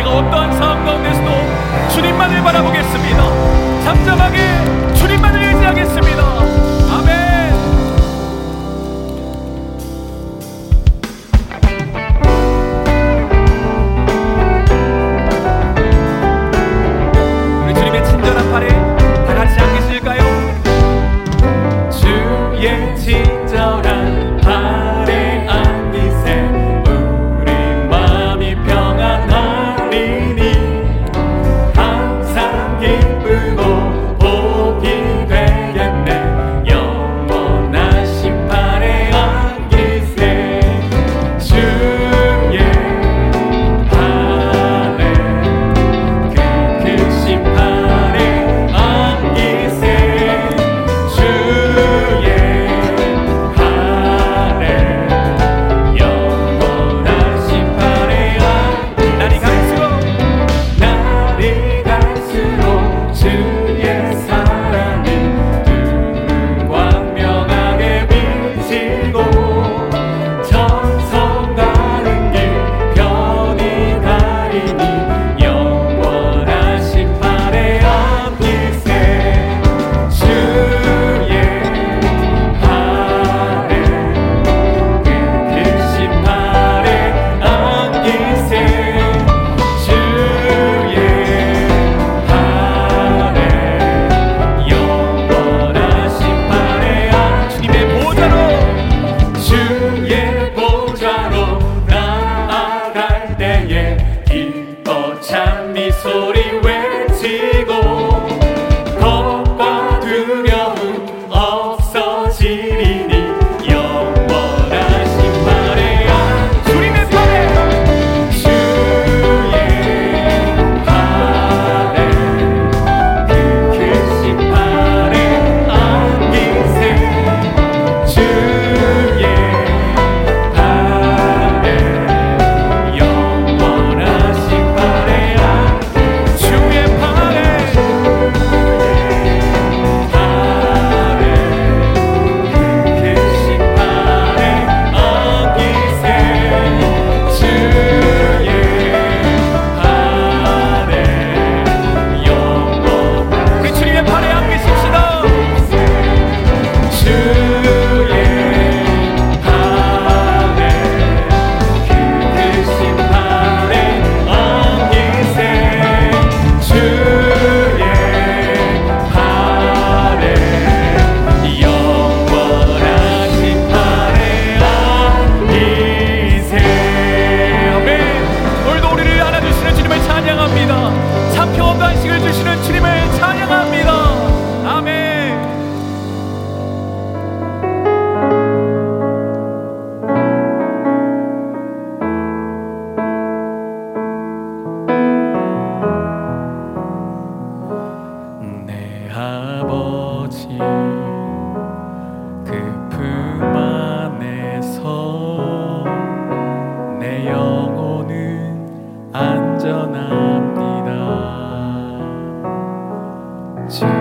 내가 어떤 glory